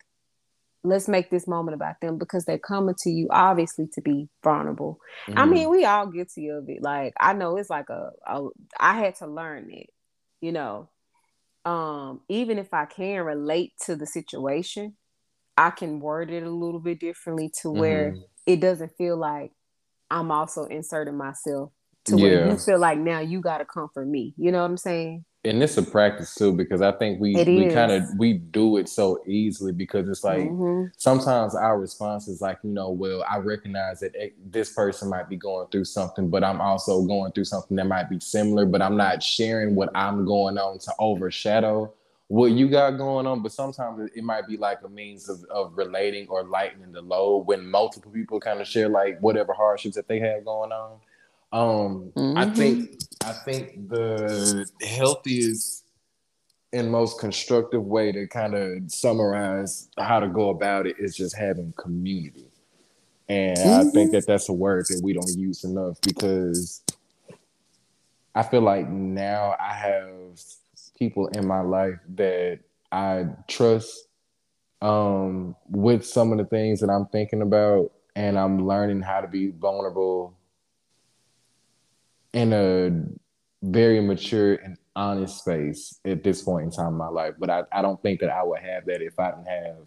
let's make this moment about them because they're coming to you obviously to be vulnerable. Mm-hmm. I mean, we all guilty of it. Like, I know it's like a, a I had to learn it you know um even if i can relate to the situation i can word it a little bit differently to where mm-hmm. it doesn't feel like i'm also inserting myself to yeah. where you feel like now you got to comfort me you know what i'm saying and it's a practice too because I think we it we kind of we do it so easily because it's like mm-hmm. sometimes our response is like you know well I recognize that it, this person might be going through something but I'm also going through something that might be similar but I'm not sharing what I'm going on to overshadow what you got going on. But sometimes it, might be like a means of, of relating or lightening the load when multiple people kind of share like whatever hardships that they have going on Um, mm-hmm. I think I think the healthiest and most constructive way to kind of summarize how to go about it is just having community. And mm-hmm. I think that that's a word that we don't use enough because I feel like now I have people in my life that I trust um, with some of the things that I'm thinking about, and I'm learning how to be vulnerable in a very mature and honest space at this point in time in my life. But I, I don't think that I would have that if I didn't have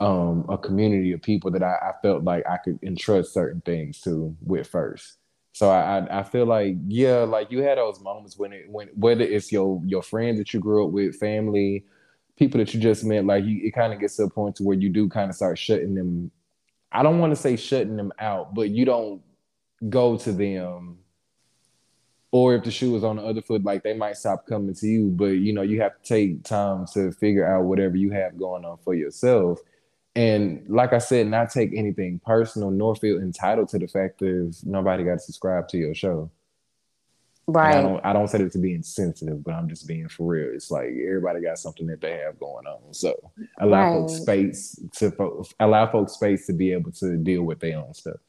um, a community of people that I, I, felt like I could entrust certain things to with first. So I, I feel like yeah, like you had those moments when it when whether it's your your friends that you grew up with, family, people that you just met, like you, it kind of gets to a point to where you do kind of start shutting them. I don't want to say shutting them out, but you don't go to them or if the shoe is on the other foot, like they might stop coming to you. But you know, you have to take time to figure out whatever you have going on for yourself. And like I said, not take anything personal, nor feel entitled to the fact that nobody got to subscribe to your show. Right. I don't I don't say it to be insensitive, but I'm just being for real. It's like everybody got something that they have going on. So allow right. folks space to allow folks space to be able to deal with their own stuff.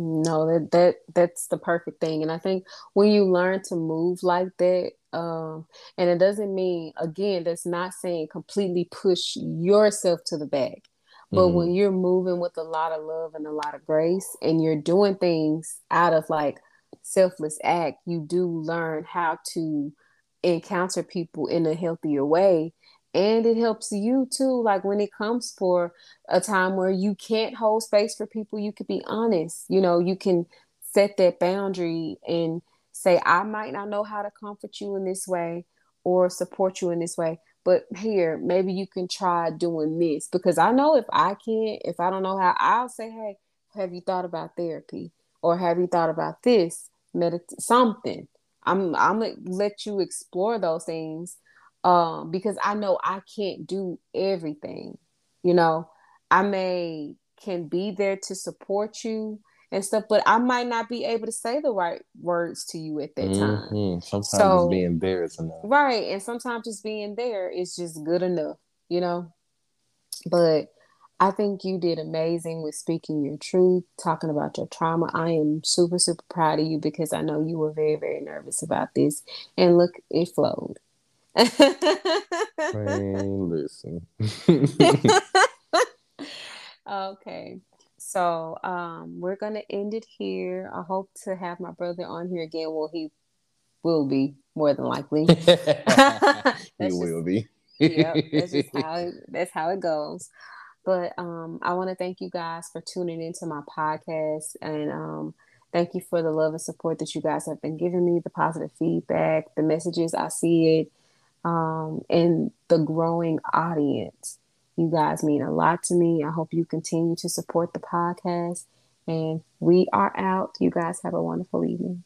No, that that that's the perfect thing, and I think when you learn to move like that, um, and it doesn't mean again that's not saying completely push yourself to the back, but mm-hmm. when you're moving with a lot of love and a lot of grace, and you're doing things out of like selfless act, you do learn how to encounter people in a healthier way and it helps you too like when it comes for a time where you can't hold space for people you could be honest. You know you can set that boundary and say i might not know how to comfort you in this way or support you in this way but here maybe you can try doing this. Because i know if i can't if i don't know how i'll say hey have you thought about therapy? Or have you thought about this medit- something. I'm i'm gonna let you explore those things um, because I know I can't do everything. You know, I may can be there to support you and stuff, but I might not be able to say the right words to you at that mm-hmm. time. Sometimes so, just being there is enough. Right. And sometimes just being there is just good enough, you know? But I think you did amazing with speaking your truth, talking about your trauma. I am super, super proud of you because I know you were very, very nervous about this. And look, it flowed. Man, listen. okay. So um, we're gonna end it here. I hope to have my brother on here again. Well, he will be more than likely. he just, will be. yep, that's just how it, that's how it goes. But um, I want to thank you guys for tuning into my podcast and um, thank you for the love and support that you guys have been giving me, the positive feedback, the messages. I see it um, and the growing audience. You guys mean a lot to me. I hope you continue to support the podcast. And we are out. You guys have a wonderful evening.